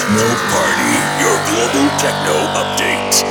Techno Party, your global techno update.